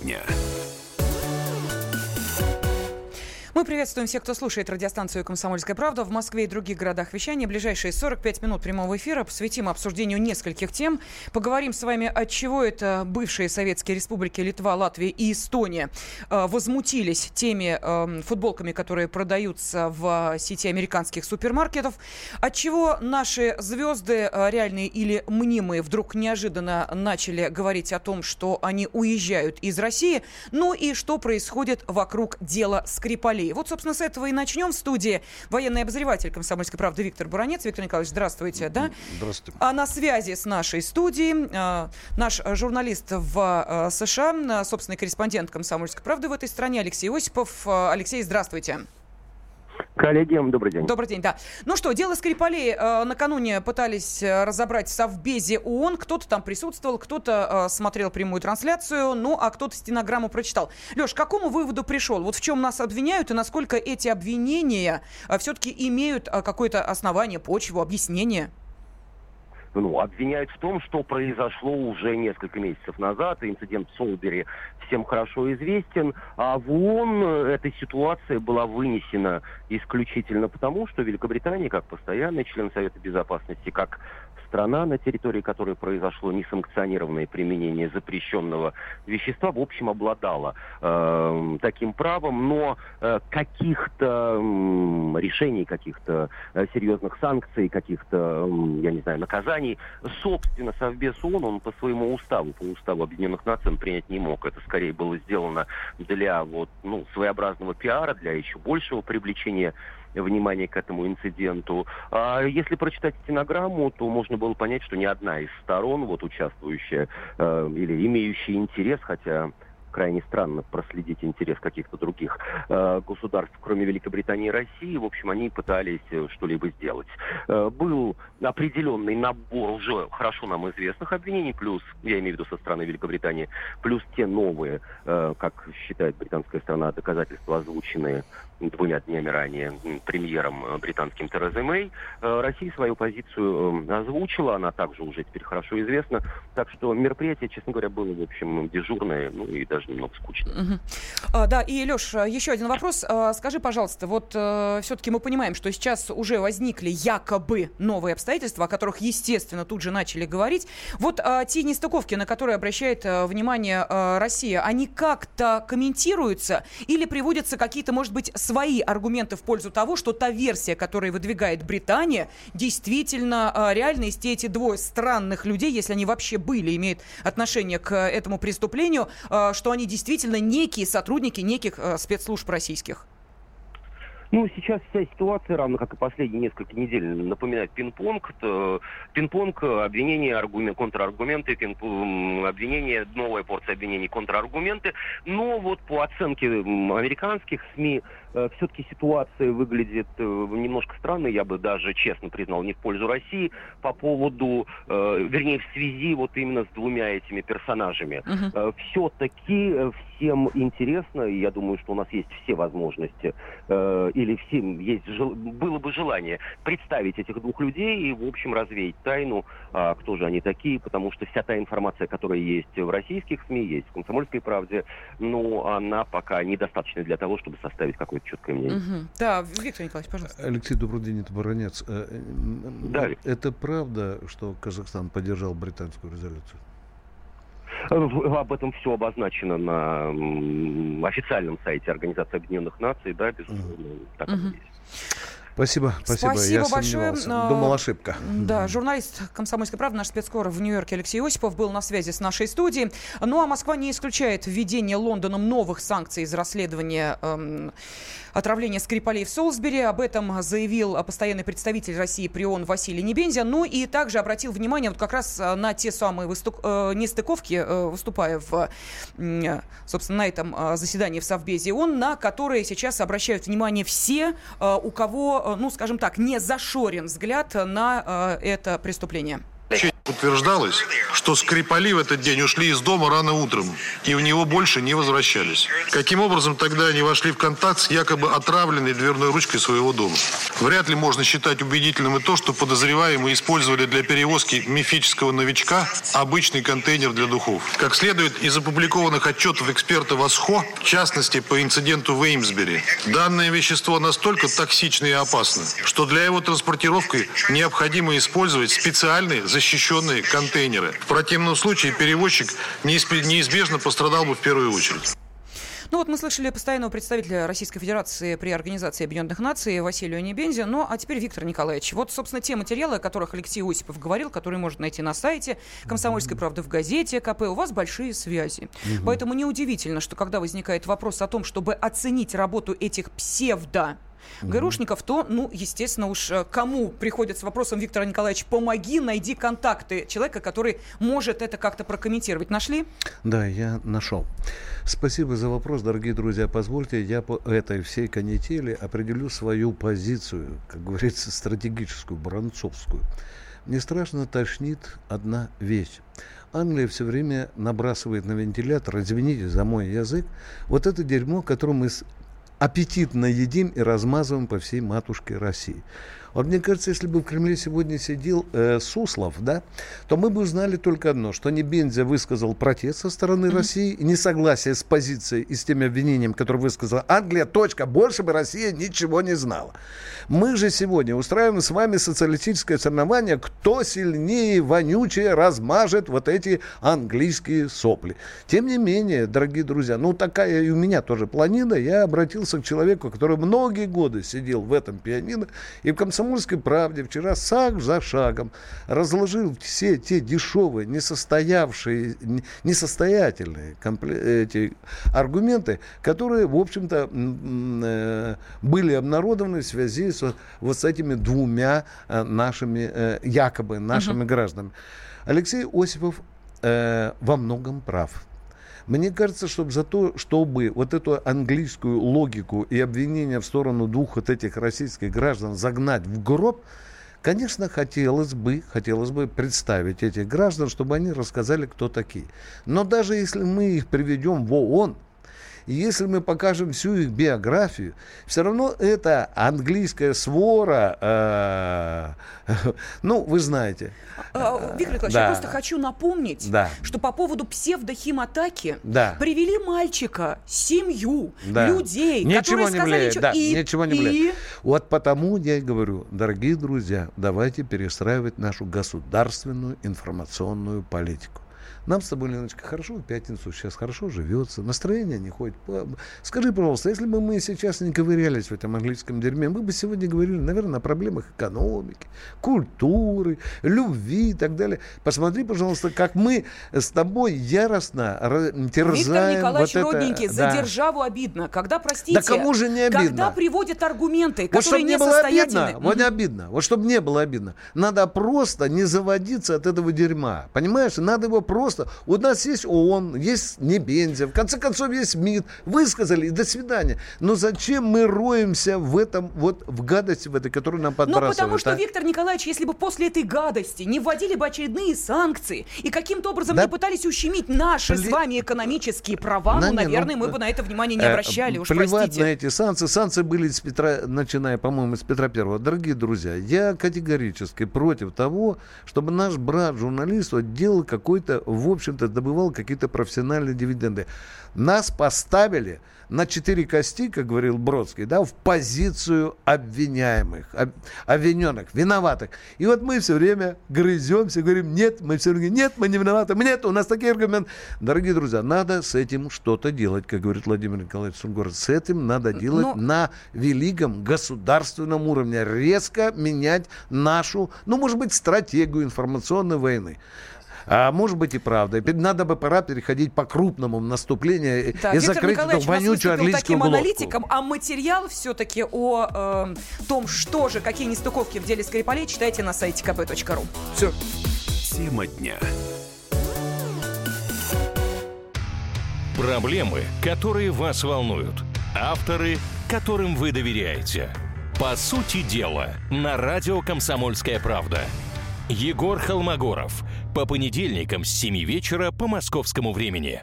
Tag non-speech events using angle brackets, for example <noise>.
дня. Мы приветствуем всех, кто слушает радиостанцию «Комсомольская правда» в Москве и других городах вещания. Ближайшие 45 минут прямого эфира посвятим обсуждению нескольких тем. Поговорим с вами, от чего это бывшие советские республики Литва, Латвия и Эстония э, возмутились теми э, футболками, которые продаются в сети американских супермаркетов. От чего наши звезды, э, реальные или мнимые, вдруг неожиданно начали говорить о том, что они уезжают из России. Ну и что происходит вокруг дела Скрипалей. Анатолий. Вот, собственно, с этого и начнем. В студии военный обозреватель «Комсомольской правды» Виктор Буранец. Виктор Николаевич, здравствуйте. Да? Здравствуйте. А на связи с нашей студией э, наш журналист в э, США, собственный корреспондент «Комсомольской правды» в этой стране Алексей Осипов. Алексей, здравствуйте. Коллеги, добрый день. Добрый день, да. Ну что, дело Скрипалей э, накануне пытались э, разобрать в Совбезе ООН. Кто-то там присутствовал, кто-то э, смотрел прямую трансляцию, ну а кто-то стенограмму прочитал. Леш, к какому выводу пришел? Вот в чем нас обвиняют и насколько эти обвинения э, все-таки имеют э, какое-то основание, почву, объяснение? Ну, обвиняют в том, что произошло уже несколько месяцев назад. Инцидент в Солбери всем хорошо известен. А в ООН эта ситуация была вынесена исключительно потому, что Великобритания, как постоянный член Совета Безопасности, как страна, на территории которой произошло несанкционированное применение запрещенного вещества, в общем, обладала э, таким правом, но э, каких-то э, решений, каких-то э, серьезных санкций, каких-то, э, я не знаю, наказаний, собственно, Совбез ООН, он по своему уставу, по уставу Объединенных Наций, он принять не мог. Это скорее было сделано для вот, ну, своеобразного пиара, для еще большего привлечения внимание к этому инциденту. А если прочитать стенограмму, то можно было понять, что ни одна из сторон, вот участвующая э, или имеющая интерес, хотя крайне странно проследить интерес каких-то других э, государств, кроме Великобритании и России. В общем, они пытались э, что-либо сделать. Э, был определенный набор уже хорошо нам известных обвинений, плюс, я имею в виду со стороны Великобритании, плюс те новые, э, как считает британская страна, доказательства, озвученные двумя днями ранее премьером э, британским Терезой Мэй. Э, Россия свою позицию э, озвучила, она также уже теперь хорошо известна. Так что мероприятие, честно говоря, было, в общем, дежурное, ну и даже немного скучное. Угу. А, да, и, Леш, еще один вопрос. А, скажи, пожалуйста, вот все-таки мы понимаем, что сейчас уже возникли якобы новые обстоятельства, о которых, естественно, тут же начали говорить. Вот а, те нестыковки, на которые обращает внимание Россия, они как-то комментируются или приводятся какие-то, может быть, свои аргументы в пользу того, что та версия, которую выдвигает Британия, действительно а, реально есть эти двое странных людей, если они вообще были, имеют отношение к этому преступлению, а, что они действительно некие сотрудники неких а, спецслужб российских? Ну, сейчас вся ситуация, равно как и последние несколько недель, напоминает пинг-понг. Пинг-понг, обвинения, аргумент, контраргументы, обвинения, новая порция обвинений, контраргументы. Но вот по оценке американских СМИ, Э, все-таки ситуация выглядит э, немножко странной, я бы даже честно признал, не в пользу России, по поводу, э, вернее, в связи вот именно с двумя этими персонажами. Uh-huh. Все-таки всем интересно, и я думаю, что у нас есть все возможности, или всем есть, было бы желание представить этих двух людей и, в общем, развеять тайну, а кто же они такие, потому что вся та информация, которая есть в российских СМИ, есть в «Комсомольской правде», ну, она пока недостаточна для того, чтобы составить какой-то четкое мнение. Угу. Да, Виктор Николаевич, пожалуйста. Алексей, добрый день, это Баранец. Э, да. Это правда, что Казахстан поддержал британскую резолюцию? Об этом все обозначено на официальном сайте Организации Объединенных Наций, да, безусловно, угу. так угу. есть. Спасибо, спасибо. Спасибо Я большое. Думал ошибка. Да, журналист «Комсомольской правды», наш спецкор в Нью-Йорке Алексей Осипов был на связи с нашей студией. Ну а Москва не исключает введение Лондоном новых санкций из расследования эм, отравления Скрипалей в Солсбери. Об этом заявил постоянный представитель России при ООН Василий Небензя. Ну и также обратил внимание вот как раз э, на те самые выступ... э, нестыковки, э, выступая в, э, собственно, на этом э, заседании в Совбезе ООН, на которые сейчас обращают внимание все, э, у кого ну, скажем так, не зашорен взгляд на э, это преступление. Утверждалось, что Скрипали в этот день ушли из дома рано утром и в него больше не возвращались. Каким образом тогда они вошли в контакт с якобы отравленной дверной ручкой своего дома? Вряд ли можно считать убедительным и то, что подозреваемые использовали для перевозки мифического новичка обычный контейнер для духов. Как следует из опубликованных отчетов эксперта ВОСХО, в частности по инциденту в Эймсбери, данное вещество настолько токсично и опасно, что для его транспортировки необходимо использовать специальные защищенные защищенные контейнеры. В противном случае перевозчик неизбежно пострадал бы в первую очередь. Ну вот мы слышали постоянного представителя Российской Федерации при Организации Объединенных Наций Василию Небензи. Ну а теперь Виктор Николаевич. Вот, собственно, те материалы, о которых Алексей Осипов говорил, которые можно найти на сайте «Комсомольской правды» в газете КП. У вас большие связи. Угу. Поэтому неудивительно, что когда возникает вопрос о том, чтобы оценить работу этих псевдо ГРУшников, то, ну, естественно, уж э, кому приходит с вопросом, Виктор Николаевич, помоги, найди контакты человека, который может это как-то прокомментировать. Нашли? Да, я нашел. Спасибо за вопрос, дорогие друзья. Позвольте, я по этой всей канители определю свою позицию, как говорится, стратегическую, бронцовскую. Мне страшно тошнит одна вещь. Англия все время набрасывает на вентилятор, извините за мой язык, вот это дерьмо, которое мы аппетитно едим и размазываем по всей матушке России. Вот мне кажется, если бы в Кремле сегодня сидел э, Суслов, да, то мы бы узнали только одно, что не Бензя высказал протест со стороны mm-hmm. России, несогласие с позицией и с теми обвинениями, которые высказала Англия, точка, больше бы Россия ничего не знала. Мы же сегодня устраиваем с вами социалистическое соревнование, кто сильнее, вонючее размажет вот эти английские сопли. Тем не менее, дорогие друзья, ну такая и у меня тоже планина, я обратился к человеку, который многие годы сидел в этом пианино и в комсомольском «Комсомольской правде» вчера шаг за шагом разложил все те дешевые, несостоявшие, несостоятельные эти аргументы, которые, в общем-то, э, были обнародованы в связи с вот с этими двумя э, нашими, э, якобы нашими uh-huh. гражданами. Алексей Осипов во многом прав. Мне кажется, чтобы за то, чтобы вот эту английскую логику и обвинение в сторону двух вот этих российских граждан загнать в гроб, Конечно, хотелось бы, хотелось бы представить этих граждан, чтобы они рассказали, кто такие. Но даже если мы их приведем в ООН, и если мы покажем всю их биографию, все равно это английская свора, э, <laughs> ну, вы знаете. А, а, Виктор Николаевич, я просто хочу напомнить, что по поводу псевдохиматаки привели мальчика, семью, людей, ничего не влияет, да, и, ничего не влияет. И... Вот потому я и говорю, дорогие друзья, давайте перестраивать нашу государственную информационную политику. Нам с тобой, Леночка, хорошо в пятницу сейчас хорошо живется, настроение не ходит. Скажи, пожалуйста, если бы мы сейчас не ковырялись в этом английском дерьме, мы бы сегодня говорили, наверное, о проблемах экономики, культуры, любви и так далее. Посмотри, пожалуйста, как мы с тобой яростно терзаем Виктор Николаевич вот Родненький, это... за да. державу обидно. Когда, простите, да кому же не обидно? когда приводят аргументы, вот которые не было обидно, вот не обидно, вот чтобы не было обидно. Надо просто не заводиться от этого дерьма. Понимаешь? Надо его просто просто. У нас есть ООН, есть Небензя, в конце концов есть МИД. Высказали, и до свидания. Но зачем мы роемся в этом, вот в гадости в этой, которую нам подбрасывают? Ну, потому что, а? Виктор Николаевич, если бы после этой гадости не вводили бы очередные санкции и каким-то образом да? не пытались ущемить наши Пле... с вами экономические права, на, ну, наверное, ну, мы бы на это внимание не э, обращали, уж плевать простите. на эти санкции. Санкции были с Петра, начиная, по-моему, с Петра Первого. Дорогие друзья, я категорически против того, чтобы наш брат-журналист вот делал какой-то в общем-то, добывал какие-то профессиональные дивиденды. Нас поставили на четыре кости, как говорил Бродский, да, в позицию обвиняемых, об, обвиненных, виноватых. И вот мы все время грыземся, говорим, нет, мы все время, нет, мы не виноваты, нет, у нас такие аргументы. Дорогие друзья, надо с этим что-то делать, как говорит Владимир Николаевич Сунгород. С этим надо делать Но... на великом государственном уровне, резко менять нашу, ну, может быть, стратегию информационной войны. А может быть и правда. Надо бы пора переходить по крупному наступлению да, и Виктор закрыть эту вонючую английскую таким головку. аналитиком, а материал все-таки о э, том, что же, какие нестыковки в деле Скрипалей, читайте на сайте kp.ru. Все. Тема дня. Проблемы, которые вас волнуют. Авторы, которым вы доверяете. По сути дела, на радио «Комсомольская правда». Егор Холмогоров. По понедельникам с 7 вечера по московскому времени.